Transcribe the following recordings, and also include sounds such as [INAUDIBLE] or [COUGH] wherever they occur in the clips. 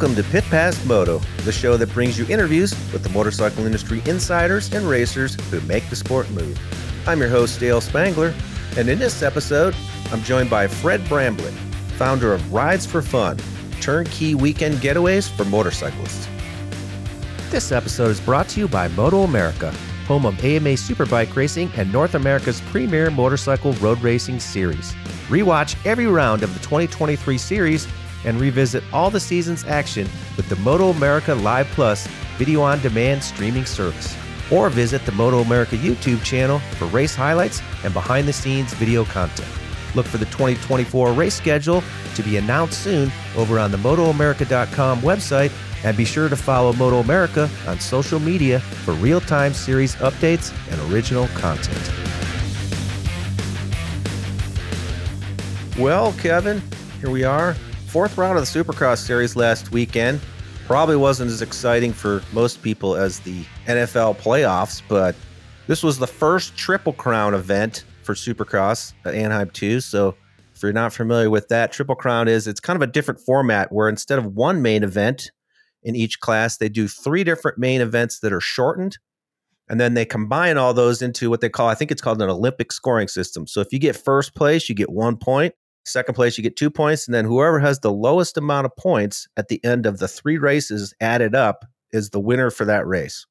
Welcome to Pit Pass Moto, the show that brings you interviews with the motorcycle industry insiders and racers who make the sport move. I'm your host, Dale Spangler, and in this episode, I'm joined by Fred Bramblett, founder of Rides for Fun, turnkey weekend getaways for motorcyclists. This episode is brought to you by Moto America, home of AMA Superbike Racing and North America's premier motorcycle road racing series. Rewatch every round of the 2023 series and revisit all the season's action with the Moto America Live Plus video on demand streaming service. Or visit the Moto America YouTube channel for race highlights and behind the scenes video content. Look for the 2024 race schedule to be announced soon over on the MotoAmerica.com website and be sure to follow Moto America on social media for real time series updates and original content. Well, Kevin, here we are, fourth round of the Supercross series last weekend. Probably wasn't as exciting for most people as the NFL playoffs, but this was the first Triple Crown event for Supercross at Anaheim 2. So if you're not familiar with that, Triple Crown is it's kind of a different format where instead of one main event in each class, they do three different main events that are shortened. And then they combine all those into what they call, I think it's called an Olympic scoring system. So if you get first place, you get one point. Second place, you get two points. And then whoever has the lowest amount of points at the end of the three races added up is the winner for that race.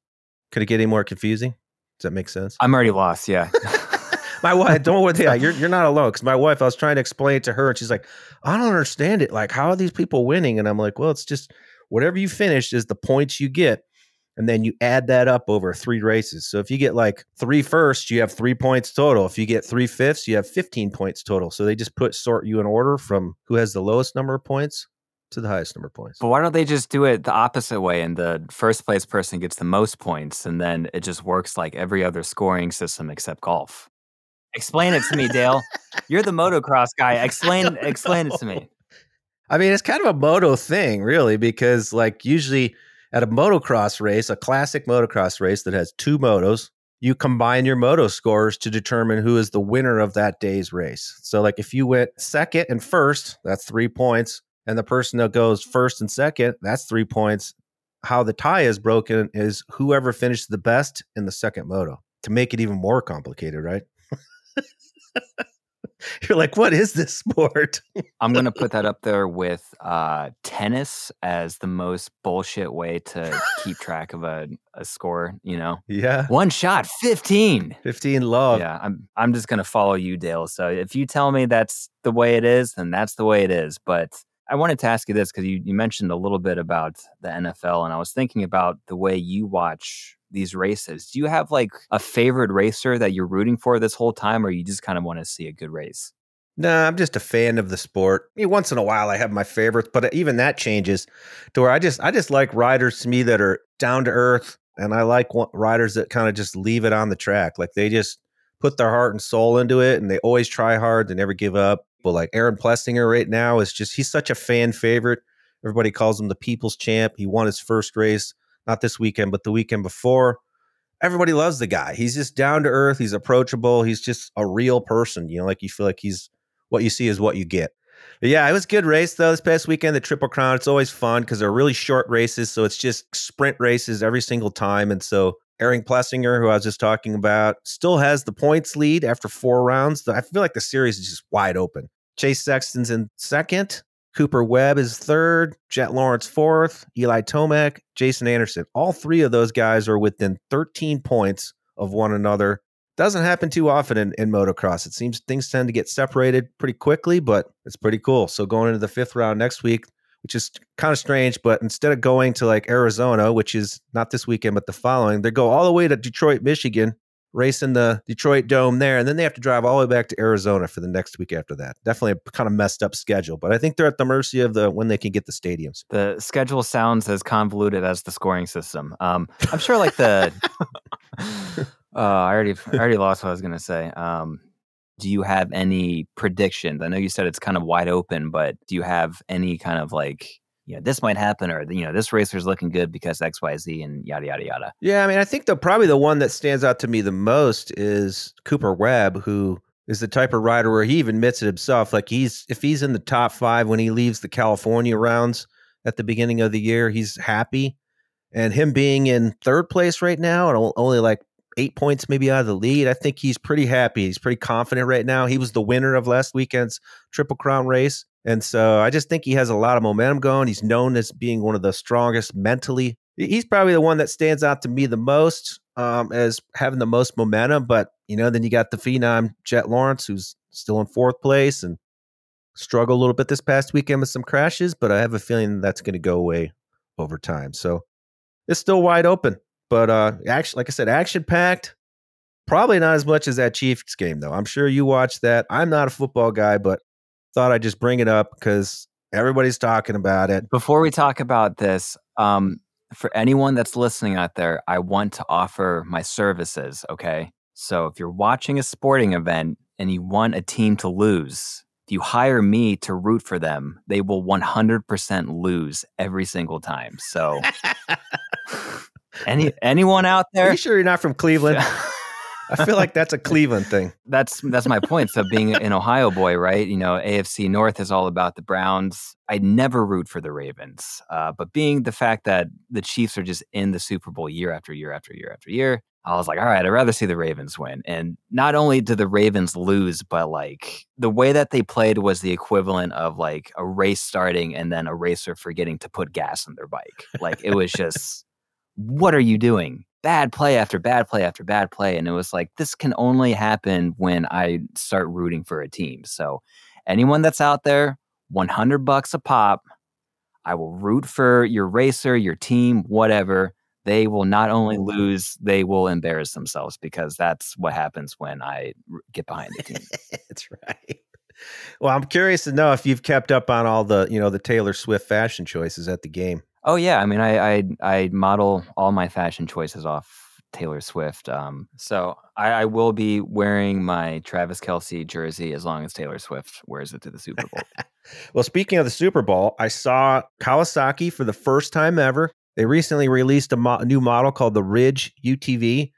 Could it get any more confusing? Does that make sense? I'm already lost. Yeah. [LAUGHS] [LAUGHS] my wife, don't worry. Yeah, you're, you're not alone. Because my wife, I was trying to explain it to her, and she's like, I don't understand it. Like, how are these people winning? And I'm like, well, it's just whatever you finish is the points you get and then you add that up over three races. So if you get like three firsts, you have three points total. If you get three fifths, you have 15 points total. So they just put sort you in order from who has the lowest number of points to the highest number of points. But why don't they just do it the opposite way and the first place person gets the most points and then it just works like every other scoring system except golf? Explain it to me, Dale. You're the motocross guy. [LAUGHS] Explain explain it to me. I mean, it's kind of a moto thing, really, because like usually at a motocross race, a classic motocross race that has two motos, you combine your moto scores to determine who is the winner of that day's race. So, like if you went second and first, that's three points. And the person that goes first and second, that's three points. How the tie is broken is whoever finished the best in the second moto to make it even more complicated, right? [LAUGHS] [LAUGHS] You're like, what is this sport? I'm gonna put that [LAUGHS] up there with uh, tennis as the most bullshit way to keep [LAUGHS] track of a, a score. You know, yeah, one shot, fifteen. 15 love. Yeah, I'm I'm just gonna follow you, Dale. So if you tell me that's the way it is, then that's the way it is. But I wanted to ask you this because you, you mentioned a little bit about the NFL, and I was thinking about the way you watch these races. Do you have like a favorite racer that you're rooting for this whole time, or you just kind of want to see a good race? Nah, I'm just a fan of the sport. I mean, once in a while, I have my favorites, but uh, even that changes to where I just I just like riders to me that are down to earth, and I like riders that kind of just leave it on the track, like they just put their heart and soul into it, and they always try hard, they never give up. But like Aaron Plessinger right now is just he's such a fan favorite. Everybody calls him the people's champ. He won his first race, not this weekend, but the weekend before. everybody loves the guy. He's just down to earth. He's approachable. He's just a real person. You know, like you feel like he's what you see is what you get. But yeah, it was a good race though this past weekend. The Triple Crown. It's always fun because they're really short races, so it's just sprint races every single time. And so Aaron Plessinger, who I was just talking about, still has the points lead after four rounds. I feel like the series is just wide open. Chase Sexton's in second. Cooper Webb is third, Jett Lawrence fourth, Eli Tomac, Jason Anderson. All three of those guys are within 13 points of one another. Doesn't happen too often in, in motocross. It seems things tend to get separated pretty quickly, but it's pretty cool. So going into the fifth round next week, which is kind of strange, but instead of going to like Arizona, which is not this weekend, but the following, they go all the way to Detroit, Michigan racing the Detroit Dome there, and then they have to drive all the way back to Arizona for the next week after that. Definitely a kind of messed up schedule, but I think they're at the mercy of the when they can get the stadiums. The schedule sounds as convoluted as the scoring system. Um, I'm sure, like the. [LAUGHS] [LAUGHS] uh, I already, I already lost what I was going to say. Um, do you have any predictions? I know you said it's kind of wide open, but do you have any kind of like you know, this might happen or, you know, this racer's looking good because XYZ and yada, yada, yada. Yeah. I mean, I think the probably the one that stands out to me the most is Cooper Webb, who is the type of rider where he even admits it himself. Like he's, if he's in the top five when he leaves the California rounds at the beginning of the year, he's happy. And him being in third place right now and only like eight points maybe out of the lead, I think he's pretty happy. He's pretty confident right now. He was the winner of last weekend's Triple Crown race. And so I just think he has a lot of momentum going. He's known as being one of the strongest mentally. He's probably the one that stands out to me the most um, as having the most momentum. But, you know, then you got the phenom Jett Lawrence, who's still in fourth place and struggled a little bit this past weekend with some crashes. But I have a feeling that's going to go away over time. So it's still wide open. But uh, action, like I said, action packed. Probably not as much as that Chiefs game, though. I'm sure you watched that. I'm not a football guy, but thought I'd just bring it up because everybody's talking about it. Before we talk about this, um, for anyone that's listening out there, I want to offer my services. Okay. So if you're watching a sporting event and you want a team to lose, if you hire me to root for them, they will 100% lose every single time. So [LAUGHS] [LAUGHS] any anyone out there? Are you sure you're not from Cleveland? [LAUGHS] I feel like that's a Cleveland thing. That's that's my point. So being an Ohio boy, right? You know, AFC North is all about the Browns. I never root for the Ravens, uh, but being the fact that the Chiefs are just in the Super Bowl year after year after year after year, I was like, all right, I'd rather see the Ravens win. And not only did the Ravens lose, but like the way that they played was the equivalent of like a race starting and then a racer forgetting to put gas in their bike. Like it was just, what are you doing? bad play after bad play after bad play. And it was like, this can only happen when I start rooting for a team. So, anyone that's out there, 100 bucks a pop, I will root for your racer, your team, whatever. They will not only lose, they will embarrass themselves because that's what happens when I get behind the team. [LAUGHS] that's right. Well, I'm curious to know if you've kept up on all the, you know, the Taylor Swift fashion choices at the game. Oh yeah, I mean, I I, I model all my fashion choices off Taylor Swift. Um, so I, I, will be wearing my Travis Kelce jersey as long as Taylor Swift wears it to the Super Bowl. [LAUGHS] well, speaking of the Super Bowl, I saw Kawasaki for the first time ever. They recently released a, mo- a new model called the Ridge UTV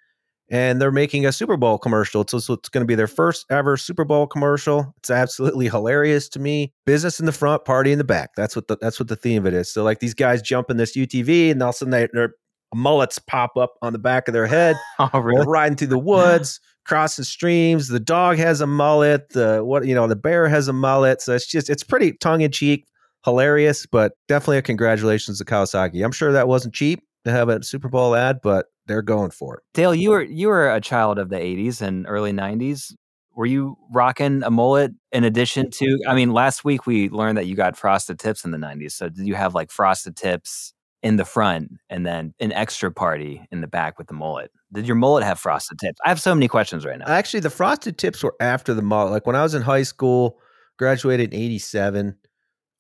and they're making a Super Bowl commercial. So, so it's going to be their first ever Super Bowl commercial. It's absolutely hilarious to me. Business in the front, party in the back. That's what the that's what the theme of it is. So like these guys jump in this UTV, and all of a sudden they, their mullets pop up on the back of their head. [LAUGHS] oh, really? Riding through the [LAUGHS] woods, crossing streams. The dog has a mullet. The what you know, the bear has a mullet. So it's just it's pretty tongue in cheek, hilarious, but definitely a congratulations to Kawasaki. I'm sure that wasn't cheap to have a Super Bowl ad, but they're going for it. Dale, you were you were a child of the '80s and early '90s. Were you rocking a mullet in addition to? I mean, last week we learned that you got frosted tips in the '90s. So did you have like frosted tips in the front and then an extra party in the back with the mullet? Did your mullet have frosted tips? I have so many questions right now. Actually, the frosted tips were after the mullet. Like when I was in high school, graduated in '87.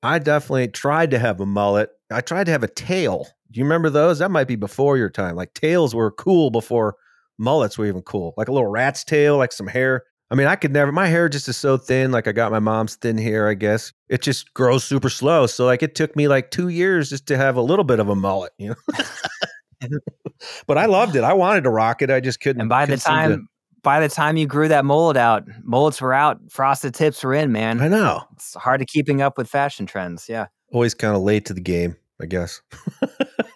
I definitely tried to have a mullet. I tried to have a tail do you remember those? That might be before your time. Like tails were cool before mullets were even cool. Like a little rat's tail, like some hair. I mean, I could never. My hair just is so thin. Like I got my mom's thin hair. I guess it just grows super slow. So like it took me like two years just to have a little bit of a mullet. You know. [LAUGHS] but I loved it. I wanted to rock it. I just couldn't. And by the time to... by the time you grew that mullet out, mullets were out, frosted tips were in, man. I know. It's hard to keeping up with fashion trends. Yeah. Always kind of late to the game, I guess.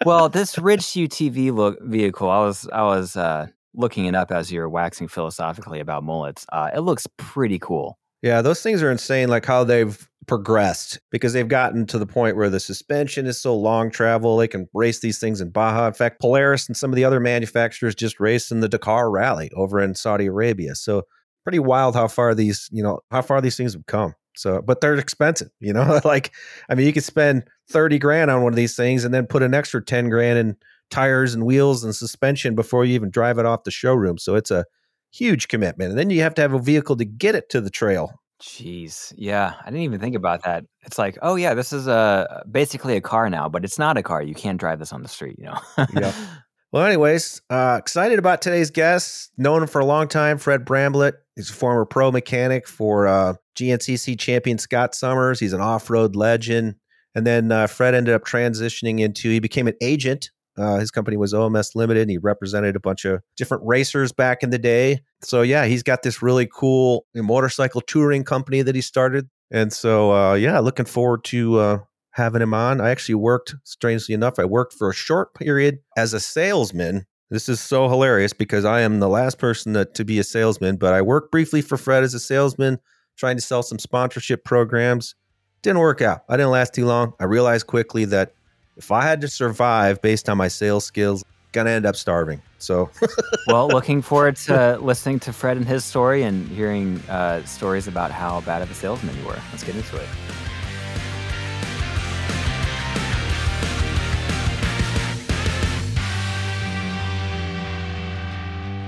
well, [LAUGHS] this Ridge UTV look vehicle, I was I was uh, looking it up as you're waxing philosophically about mullets. Uh, it looks pretty cool. Yeah, those things are insane. Like how they've progressed because they've gotten to the point where the suspension is so long travel. They can race these things in Baja. In fact, Polaris and some of the other manufacturers just raced in the Dakar Rally over in Saudi Arabia. So pretty wild how far these, you know, how far these things have come. So, but they're expensive, you know, [LAUGHS] like, I mean, you could spend 30 grand on one of these things and then put an extra 10 grand in tires and wheels and suspension before you even drive it off the showroom. So it's a huge commitment. And then you have to have a vehicle to get it to the trail Jeez. Yeah, I didn't even think about that. It's like, oh yeah, this is a basically a car now, but it's not a car. You can't drive this on the street, you know. yeah. [LAUGHS] Well, anyways, uh, excited about today's guest. Known him for a long time, Fred Bramblett. He's a former pro mechanic for uh, GNCC champion Scott Summers. He's an off-road legend. And then uh, Fred ended up transitioning into he became an agent uh, his company was OMS Limited. And he represented a bunch of different racers back in the day. So yeah, he's got this really cool motorcycle touring company that he started. And so uh, yeah, looking forward to uh, having him on. I actually worked, strangely enough, I worked for a short period as a salesman. This is so hilarious because I am the last person to, to be a salesman, but I worked briefly for Fred as a salesman, trying to sell some sponsorship programs. Didn't work out. I didn't last too long. I realized quickly that if I had to survive based on my sales skills, gonna end up starving. So, [LAUGHS] well, looking forward to listening to Fred and his story and hearing uh, stories about how bad of a salesman you were. Let's get into it.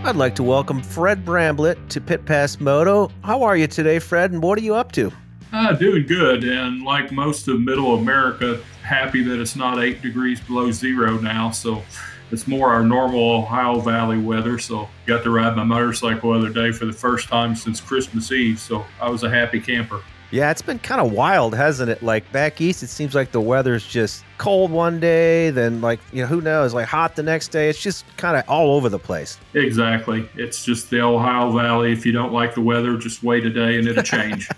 I'd like to welcome Fred Bramblett to Pit Pass Moto. How are you today, Fred, and what are you up to? Uh, doing good. And like most of middle America, happy that it's not eight degrees below zero now. So it's more our normal Ohio Valley weather. So got to ride my motorcycle the other day for the first time since Christmas Eve. So I was a happy camper. Yeah, it's been kind of wild, hasn't it? Like back east, it seems like the weather's just cold one day, then like you know who knows, like hot the next day. It's just kind of all over the place. Exactly. It's just the Ohio Valley. If you don't like the weather, just wait a day and it'll [LAUGHS] change.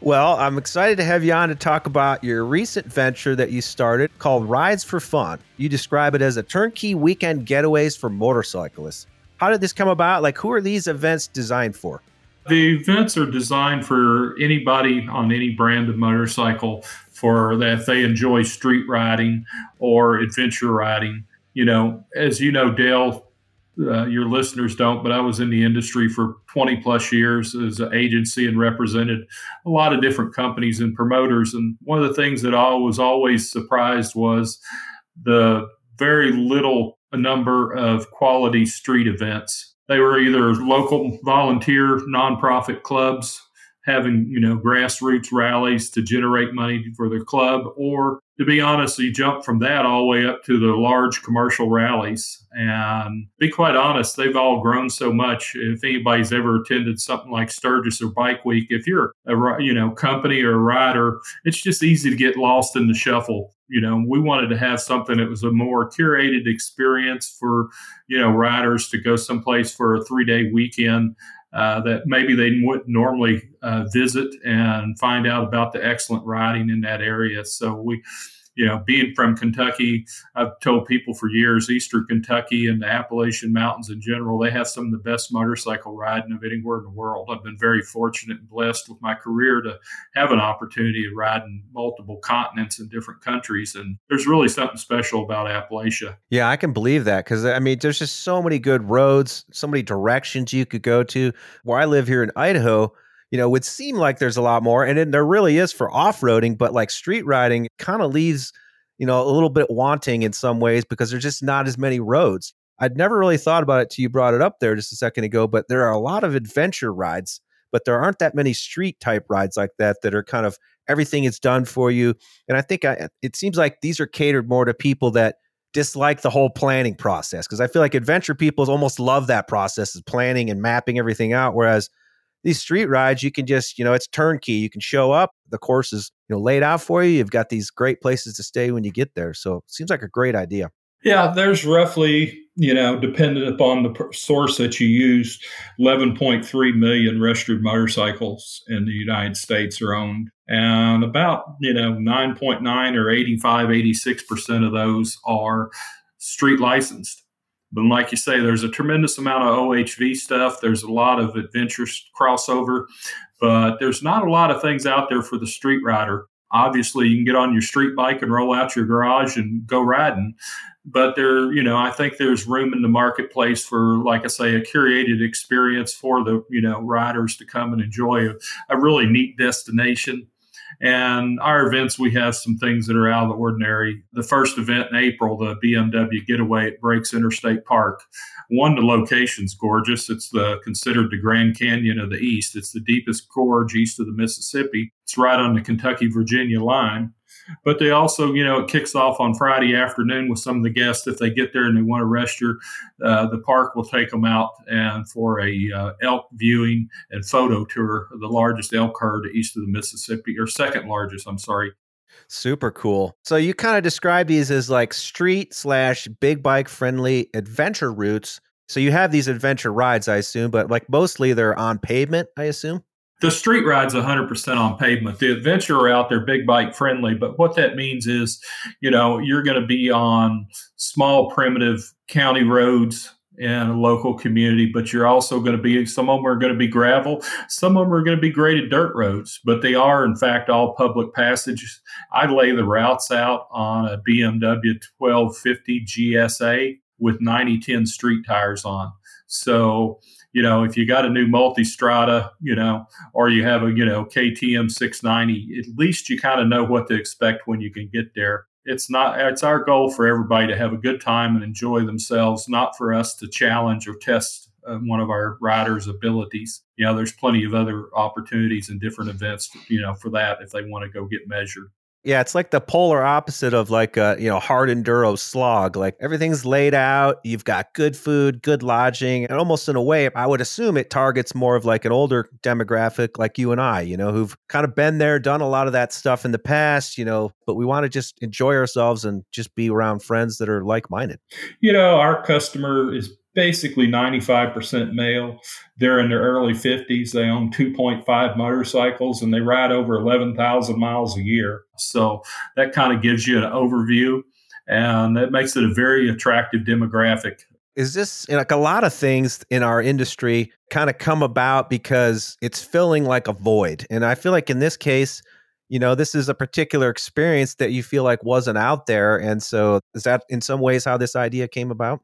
Well, I'm excited to have you on to talk about your recent venture that you started called Rides for Fun. You describe it as a turnkey weekend getaways for motorcyclists. How did this come about? Like, who are these events designed for? The events are designed for anybody on any brand of motorcycle for that they enjoy street riding or adventure riding. You know, as you know, Dale, uh, your listeners don't, but I was in the industry for 20 plus years as an agency and represented a lot of different companies and promoters. And one of the things that I was always surprised was the very little number of quality street events. They were either local volunteer nonprofit clubs having you know grassroots rallies to generate money for their club or to be honest you jump from that all the way up to the large commercial rallies. And be quite honest they've all grown so much. If anybody's ever attended something like sturgis or bike week if you're a you know company or a rider it's just easy to get lost in the shuffle you know we wanted to have something that was a more curated experience for you know riders to go someplace for a three day weekend uh, that maybe they wouldn't normally uh, visit and find out about the excellent riding in that area. So we you know, being from Kentucky, I've told people for years, Eastern Kentucky and the Appalachian Mountains in general, they have some of the best motorcycle riding of anywhere in the world. I've been very fortunate and blessed with my career to have an opportunity to ride in multiple continents and different countries. And there's really something special about Appalachia. Yeah, I can believe that because I mean, there's just so many good roads, so many directions you could go to. Where I live here in Idaho, you know, would seem like there's a lot more, and it, there really is for off roading, but like street riding kind of leaves, you know, a little bit wanting in some ways because there's just not as many roads. I'd never really thought about it till you brought it up there just a second ago, but there are a lot of adventure rides, but there aren't that many street type rides like that that are kind of everything is done for you. And I think I, it seems like these are catered more to people that dislike the whole planning process because I feel like adventure people almost love that process of planning and mapping everything out, whereas these street rides, you can just, you know, it's turnkey. You can show up. The course is, you know, laid out for you. You've got these great places to stay when you get there. So it seems like a great idea. Yeah, there's roughly, you know, dependent upon the source that you use, 11.3 million registered motorcycles in the United States are owned. And about, you know, 9.9 or 85, 86% of those are street licensed. But like you say, there's a tremendous amount of OHV stuff. There's a lot of adventure crossover, but there's not a lot of things out there for the street rider. Obviously, you can get on your street bike and roll out your garage and go riding. But there, you know, I think there's room in the marketplace for, like I say, a curated experience for the, you know, riders to come and enjoy a, a really neat destination and our events, we have some things that are out of the ordinary. The first event in April, the BMW Getaway at Breaks Interstate Park. One, the location's gorgeous. It's the considered the Grand Canyon of the East. It's the deepest gorge east of the Mississippi. It's right on the Kentucky Virginia line. But they also, you know, it kicks off on Friday afternoon with some of the guests. If they get there and they want to register, uh, the park will take them out and for a uh, elk viewing and photo tour the largest elk herd east of the Mississippi, or second largest, I'm sorry. Super cool. So you kind of describe these as like street slash big bike friendly adventure routes. So you have these adventure rides, I assume, but like mostly they're on pavement, I assume. The street ride's 100% on pavement. The adventure route, they're big bike friendly. But what that means is, you know, you're going to be on small, primitive county roads in a local community, but you're also going to be, some of them are going to be gravel, some of them are going to be graded dirt roads, but they are, in fact, all public passages. I lay the routes out on a BMW 1250 GSA with 9010 street tires on. So, you know, if you got a new multistrada, you know, or you have a, you know, KTM 690, at least you kind of know what to expect when you can get there. It's not, it's our goal for everybody to have a good time and enjoy themselves, not for us to challenge or test uh, one of our riders' abilities. You know, there's plenty of other opportunities and different events, you know, for that if they want to go get measured. Yeah, it's like the polar opposite of like a you know hard enduro slog. Like everything's laid out. You've got good food, good lodging, and almost in a way, I would assume it targets more of like an older demographic, like you and I. You know, who've kind of been there, done a lot of that stuff in the past. You know, but we want to just enjoy ourselves and just be around friends that are like minded. You know, our customer is basically 95% male. They're in their early 50s. They own 2.5 motorcycles and they ride over 11,000 miles a year. So that kind of gives you an overview and that makes it a very attractive demographic. Is this like a lot of things in our industry kind of come about because it's filling like a void? And I feel like in this case, you know, this is a particular experience that you feel like wasn't out there. And so, is that in some ways how this idea came about?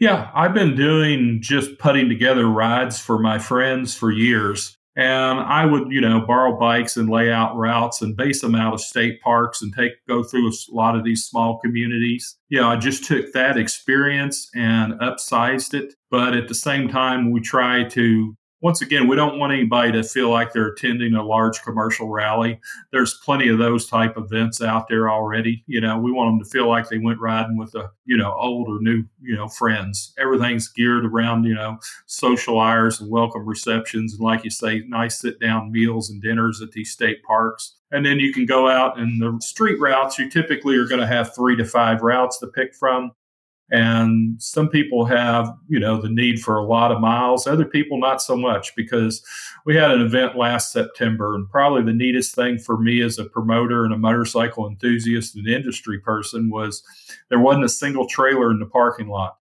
Yeah, I've been doing just putting together rides for my friends for years. And I would, you know, borrow bikes and lay out routes and base them out of state parks and take go through a lot of these small communities. Know, I just took that experience and upsized it. But at the same time, we try to once again, we don't want anybody to feel like they're attending a large commercial rally. There's plenty of those type events out there already. You know, we want them to feel like they went riding with a, you know, old or new, you know, friends. Everything's geared around, you know, social hours and welcome receptions. And like you say, nice sit down meals and dinners at these state parks. And then you can go out and the street routes, you typically are going to have three to five routes to pick from. And some people have, you know, the need for a lot of miles. Other people not so much because we had an event last September, and probably the neatest thing for me as a promoter and a motorcycle enthusiast and industry person was there wasn't a single trailer in the parking lot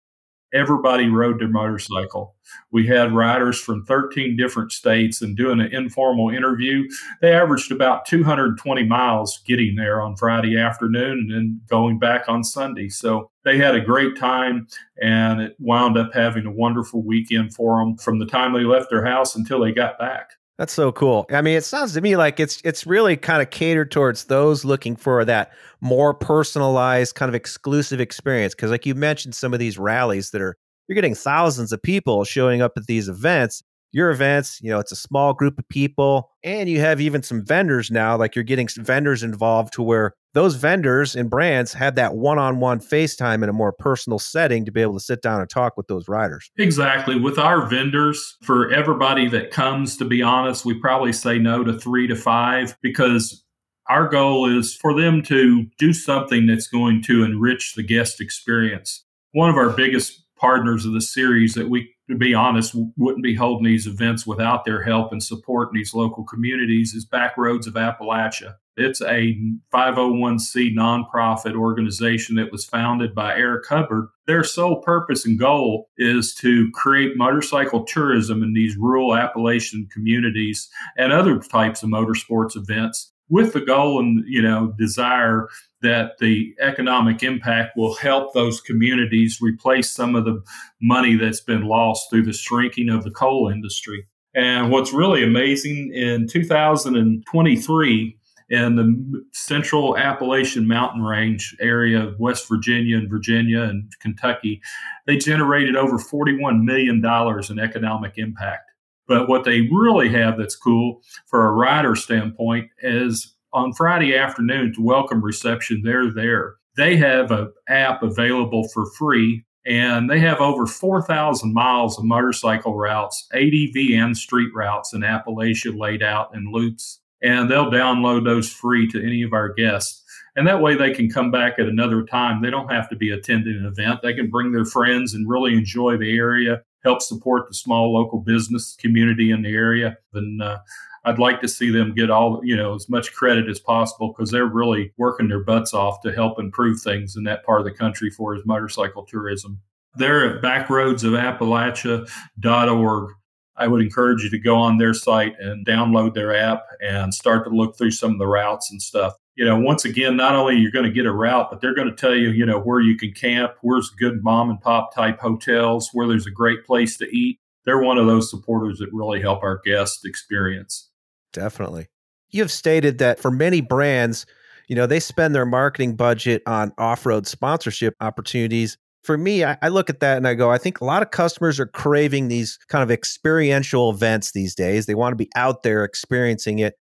everybody rode their motorcycle. We had riders from 13 different states and doing an informal interview. They averaged about 220 miles getting there on Friday afternoon and then going back on Sunday. So they had a great time and it wound up having a wonderful weekend for them from the time they left their house until they got back. That's so cool. I mean, it sounds to me like it's it's really kind of catered towards those looking for that more personalized kind of exclusive experience because like you mentioned some of these rallies that are you're getting thousands of people showing up at these events your events, you know, it's a small group of people, and you have even some vendors now. Like you're getting vendors involved to where those vendors and brands have that one-on-one FaceTime in a more personal setting to be able to sit down and talk with those riders. Exactly. With our vendors, for everybody that comes, to be honest, we probably say no to three to five because Our goal is for them to do something that's going to enrich the guest experience. One of our biggest partners of the series that we, to be honest, wouldn't be holding these events without their help and support in these local communities is Backroads of Appalachia. It's a 501c nonprofit organization that was founded by Eric Hubbard. Their sole purpose and goal is to create motorcycle tourism in these rural Appalachian communities and other types of motorsports events with the goal and you know desire that the economic impact will help those communities replace some of the money that's been lost through the shrinking of the coal industry. And what's really amazing in 2023 in the central Appalachian mountain range area of West Virginia and Virginia and Kentucky, they generated over $41 million in economic impact. But what they really have that's cool for a rider standpoint is on Friday afternoon to welcome reception, they're there. They have an app available for free and they have over 4,000 miles of motorcycle routes, ADV and street routes in Appalachia laid out in loops. And they'll download those free to any of our guests. And that way they can come back at another time. They don't have to be attending an event. They can bring their friends and really enjoy the area help support the small local business community in the area. And uh, I'd like to see them get all you know as much credit as possible because they're really working their butts off to help improve things in that part of the country for his motorcycle tourism. They're at backroadsofappalachia.org. I would encourage you to go on their site and download their app and start to look through some of the routes and stuff you know, once again, not only you're going to get a route, but they're going to tell you, you know, where you can camp, where's good mom and pop type hotels, where there's a great place to eat. They're one of those supporters that really help our guests experience. Definitely. You have stated that for many brands, you know, they spend their marketing budget on off road sponsorship opportunities. For me, I, I, look at that and I go, I think a lot of customers are craving these kind of experiential events these days. They want to be out there experiencing it.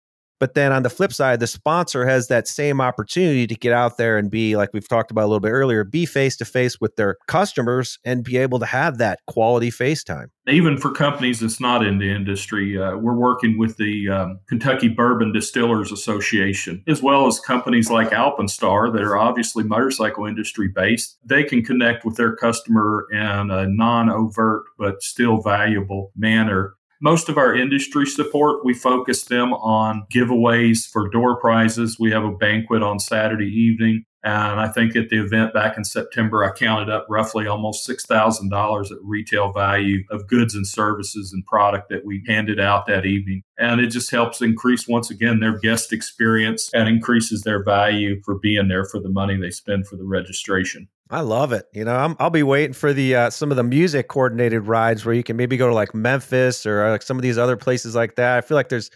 But then on the flip side, the sponsor has that same opportunity to get out there and be, like we've talked about a little bit earlier, be face to face with their customers and be able to have that quality FaceTime. Even for companies that's not in the industry, uh, we're working with the um, Kentucky Bourbon Distillers Association, as well as companies like Alpinestar that are obviously motorcycle industry based. They can connect with their customer in a non overt but still valuable manner most of our industry support, we focus them on giveaways for door prizes. We have a banquet on Saturday evening. And I think at the event back in September, I counted up roughly almost $6,000 at retail value of goods and services and product that we handed out that evening. And it just helps increase, once again, their guest experience and increases their value for being there for the money they spend for the registration. I love it. You know, i will be waiting for the uh, some of the music coordinated rides where you can maybe go to like Memphis or uh, like some of these other places like that. I feel like there's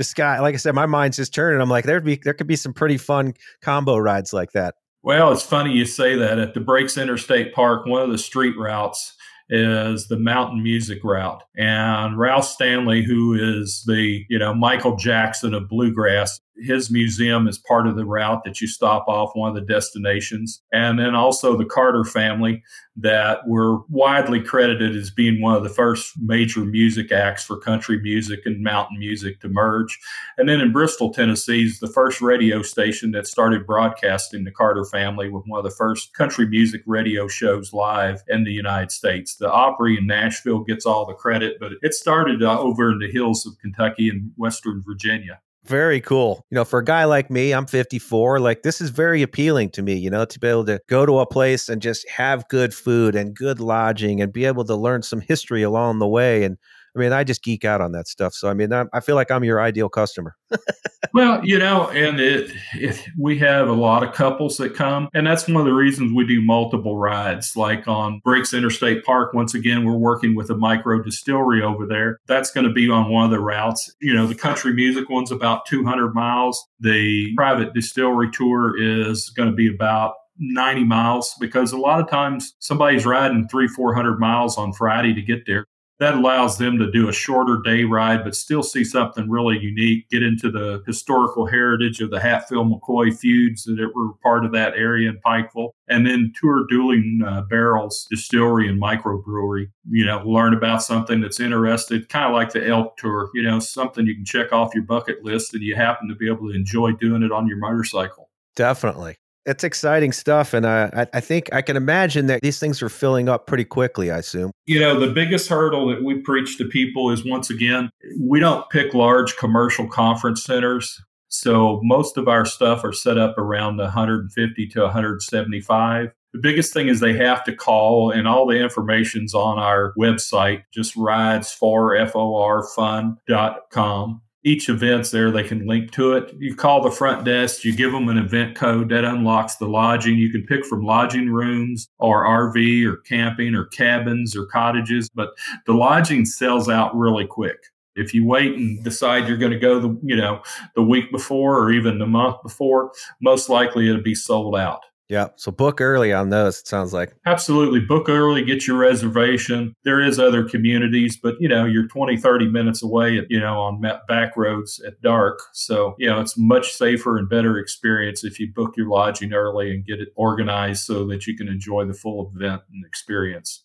just guy, like I said, my mind's just turning. I'm like, there'd be there could be some pretty fun combo rides like that. Well, it's funny you say that. At the Breaks Interstate Park, one of the street routes is the mountain music route. And Ralph Stanley, who is the, you know, Michael Jackson of bluegrass, his museum is part of the route that you stop off one of the destinations. And then also the Carter family that were widely credited as being one of the first major music acts for country music and mountain music to merge. And then in Bristol, Tennessee, is the first radio station that started broadcasting the Carter family with one of the first country music radio shows live in the United States. The Opry in Nashville gets all the credit, but it started uh, over in the hills of Kentucky and Western Virginia. Very cool. You know, for a guy like me, I'm 54, like this is very appealing to me, you know, to be able to go to a place and just have good food and good lodging and be able to learn some history along the way and I mean, I just geek out on that stuff. So, I mean, I, I feel like I'm your ideal customer. [LAUGHS] well, you know, and it, it, we have a lot of couples that come, and that's one of the reasons we do multiple rides. Like on Breaks Interstate Park, once again, we're working with a micro distillery over there. That's going to be on one of the routes. You know, the country music one's about 200 miles. The private distillery tour is going to be about 90 miles because a lot of times somebody's riding three, 400 miles on Friday to get there that allows them to do a shorter day ride, but still see something really unique, get into the historical heritage of the Hatfield McCoy feuds that were part of that area in Pikeville, and then tour Dueling uh, Barrels Distillery and Microbrewery. You know, learn about something that's interested, kind of like the elk tour, you know, something you can check off your bucket list and you happen to be able to enjoy doing it on your motorcycle. Definitely. It's exciting stuff. And I, I think I can imagine that these things are filling up pretty quickly, I assume. You know, the biggest hurdle that we preach to people is once again, we don't pick large commercial conference centers. So most of our stuff are set up around 150 to 175. The biggest thing is they have to call, and all the information's on our website, just rides for F-O-R fun.com each event's there. They can link to it. You call the front desk, you give them an event code that unlocks the lodging. You can pick from lodging rooms or RV or camping or cabins or cottages, but the lodging sells out really quick. If you wait and decide you're going to go the you know the week before or even the month before, most likely it'll be sold out. Yeah. So book early on those, it sounds like. Absolutely. Book early, get your reservation. There is other communities, but you know, you're 20, 30 minutes away, at, you know, on back roads at dark. So, you know, it's much safer and better experience if you book your lodging early and get it organized so that you can enjoy the full event and experience.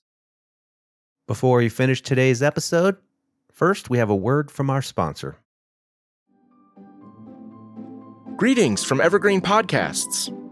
Before we finish today's episode, first we have a word from our sponsor. Greetings from Evergreen Podcasts.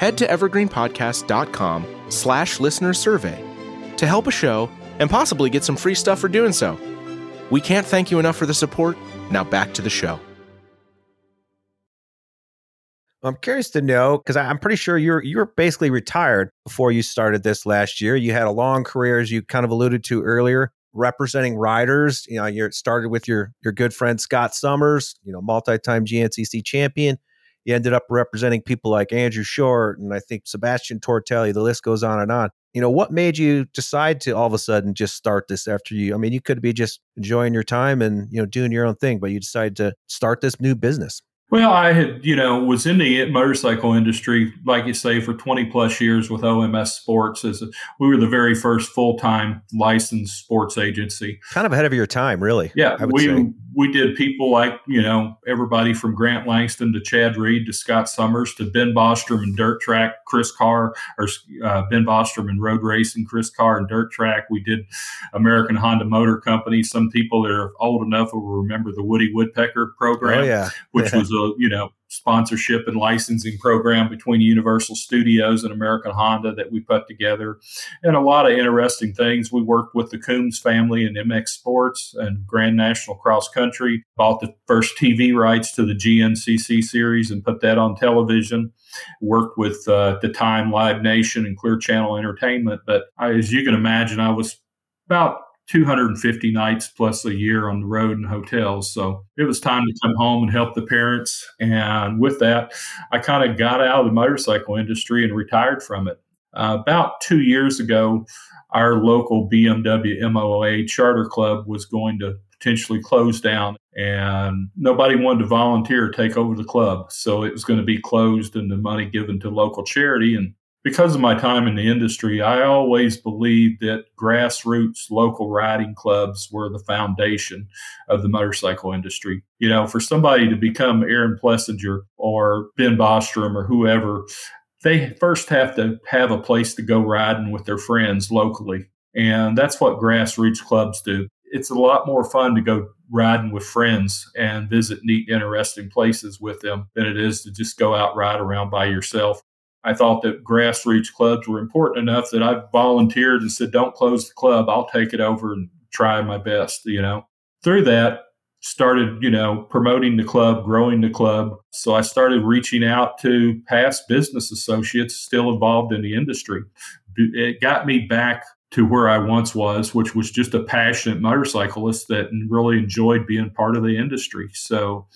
head to evergreenpodcast.com slash listener survey to help a show and possibly get some free stuff for doing so. We can't thank you enough for the support. Now back to the show. I'm curious to know because I'm pretty sure you're you're basically retired before you started this last year. You had a long career, as you kind of alluded to earlier, representing riders. You know, you started with your your good friend Scott Summers, you know, multi-time GNCC champion. You ended up representing people like Andrew Short and I think Sebastian Tortelli. The list goes on and on. You know, what made you decide to all of a sudden just start this after you? I mean, you could be just enjoying your time and, you know, doing your own thing, but you decided to start this new business. Well, I had, you know, was in the motorcycle industry, like you say, for 20 plus years with OMS Sports. As a, we were the very first full time licensed sports agency. Kind of ahead of your time, really. Yeah, we say. We did people like you know everybody from Grant Langston to Chad Reed to Scott Summers to Ben Bostrom and dirt track, Chris Carr or uh, Ben Bostrom and road racing, Chris Carr and dirt track. We did American Honda Motor Company. Some people that are old enough will remember the Woody Woodpecker program, oh, yeah. which was a you know sponsorship and licensing program between Universal Studios and American Honda that we put together, and a lot of interesting things. We worked with the Coombs family and MX Sports and Grand National Cross Country, bought the first TV rights to the GNCC series and put that on television. Worked with uh, the time Live Nation and Clear Channel Entertainment, but I, as you can imagine, I was about 250 nights plus a year on the road and hotels. So it was time to come home and help the parents. And with that, I kind of got out of the motorcycle industry and retired from it. Uh, about two years ago, our local BMW MOA charter club was going to potentially close down and nobody wanted to volunteer take over the club so it was going to be closed and the money given to local charity and because of my time in the industry, I always believed that grassroots local riding clubs were the foundation of the motorcycle industry. You know, for somebody to become Aaron Plessinger or Ben Bostrom or whoever, they first have to have a place to go riding with their friends locally. And that's what grassroots clubs do. It's a lot more fun to go riding with friends and visit neat, interesting places with them than it is to just go out ride around by yourself. I thought that grassroots clubs were important enough that I volunteered and said, don't close the club. I'll take it over and try my best, you know. Through that, started, you know, promoting the club, growing the club. So I started reaching out to past business associates still involved in the industry. It got me back to where I once was, which was just a passionate motorcyclist that really enjoyed being part of the industry. So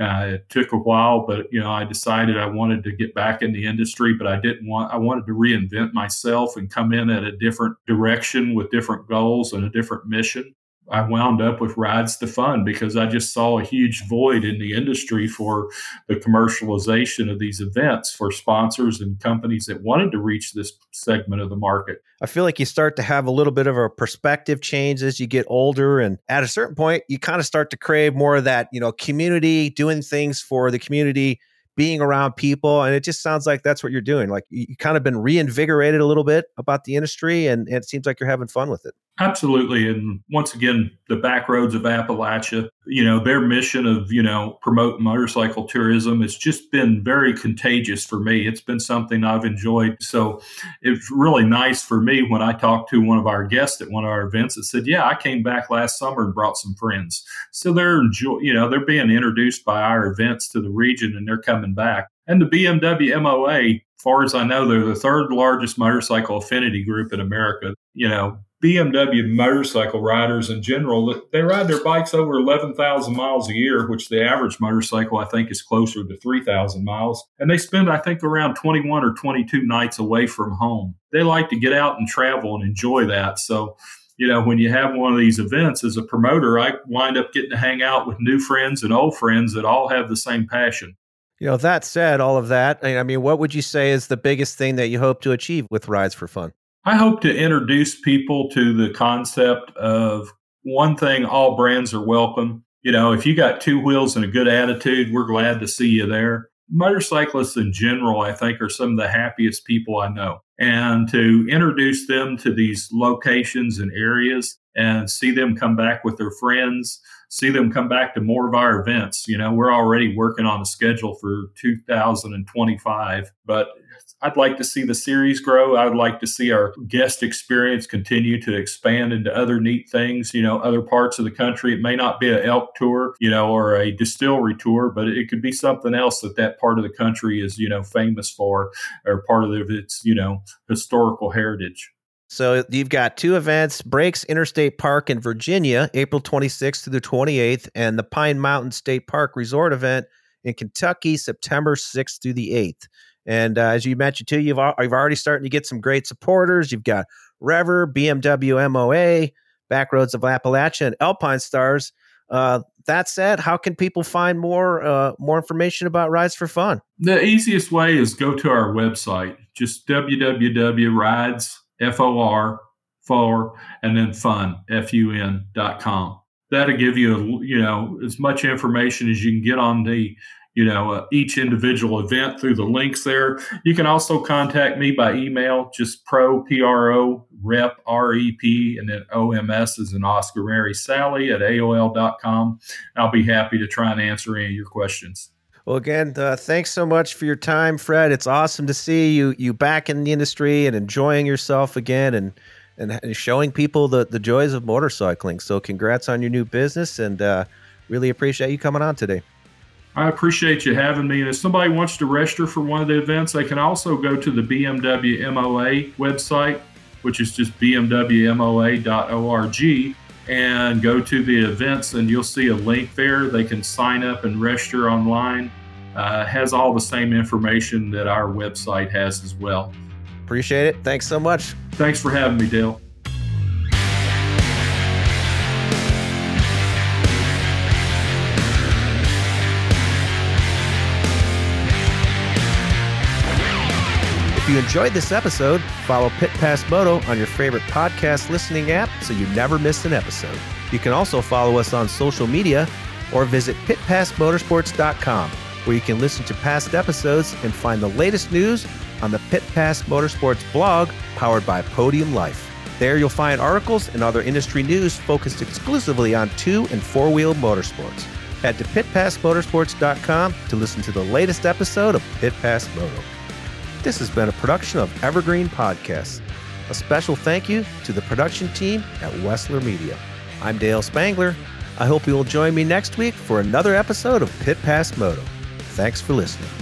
uh, it took a while, but you know, I decided I wanted to get back in the industry, but I didn't want. I wanted to reinvent myself and come in at a different direction with different goals and a different mission. I wound up with Rides to Fun because I just saw a huge void in the industry for the commercialization of these events for sponsors and companies that wanted to reach this segment of the market. I feel like you start to have a little bit of a perspective change as you get older and at a certain point you kind of start to crave more of that, you know, community, doing things for the community being around people and it just sounds like that's what you're doing like you, you kind of been reinvigorated a little bit about the industry and, and, it seems like you're having fun with it Absolutely. And once again, the back roads of Appalachia, you know, their mission of, you know, promoting motorcycle tourism has just been very contagious for me. It's been something I've enjoyed. So it's really nice for me when I talked to one of our guests at one of our events that said, Yeah, I came back last summer and brought some friends. So they're enjoy you know, they're being introduced by our events to the region and they're coming back. And the BMW MOA, far as I know, they're the third largest motorcycle affinity group in America. You know, BMW motorcycle riders in general, they ride their bikes over 11,000 miles a year, which the average motorcycle, I think, is closer to 3,000 miles. And they spend, I think, around 21 or 22 nights away from home. They like to get out and travel and enjoy that. So, you know, when you have one of these events as a promoter, I wind up getting to hang out with new friends and old friends that all have the same passion. You know, that said, all of that, I mean, what would you say is the biggest thing that you hope to achieve with Rides for Fun? I hope to introduce people to the concept of one thing all brands are welcome. You know, if you got two wheels and a good attitude, we're glad to see you there. Motorcyclists in general, I think, are some of the happiest people I know. And to introduce them to these locations and areas and see them come back with their friends, see them come back to more of our events. You know, we're already working on a schedule for 2025, but I'd like to see the series grow. I'd like to see our guest experience continue to expand into other neat things, you know, other parts of the country. It may not be an elk tour, you know, or a distillery tour, but it could be something else that that part of the country is, you know, famous for or part of its, you know, historical heritage. So you've got two events, Breaks Interstate Park in Virginia, April 26th to the 28th, and the Pine Mountain State Park Resort event in Kentucky, September 6th through the 8th. And uh, as you mentioned too, you've you've already starting to get some great supporters. You've got Rever, BMW MOA, Backroads of Appalachia, and Alpinestars. Uh, that said, how can people find more uh, more information about Rides for Fun? The easiest way is go to our website, just www.rides f o r for and then fun. That'll give you you know as much information as you can get on the you know uh, each individual event through the links there you can also contact me by email just pro pro rep rep and then oms is an oscar mary sally at aol.com i'll be happy to try and answer any of your questions well, again, uh, thanks so much for your time, Fred. It's awesome to see you you back in the industry and enjoying yourself again, and and, showing people the the joys of motorcycling. So, congrats on your new business, and uh, really appreciate you coming on today. I appreciate you having me. And if somebody wants to register for one of the events, they can also go to the BMW MOA website, which is just bmwmoa.org, and go to the events, and you'll see a link there. They can sign up and register online. Uh, has all the same information that our website has as well. Appreciate it. Thanks so much. Thanks for having me, Dale. If you enjoyed this episode, follow Pit Pass Moto on your favorite podcast listening app so you never miss an episode. You can also follow us on social media or visit pitpassmotorsports.com where you can listen to past episodes and find the latest news on the Pit Pass Motorsports blog powered by Podium Life. There you'll find articles and other industry news focused exclusively on two and four wheel motorsports. Head to pitpassmotorsports.com to listen to the latest episode of Pit Pass Moto. This has been a production of Evergreen Podcasts. A special thank you to the production team at Wessler Media. I'm Dale Spangler. I hope you will join me next week for another episode of Pit Pass Moto. Thanks for listening.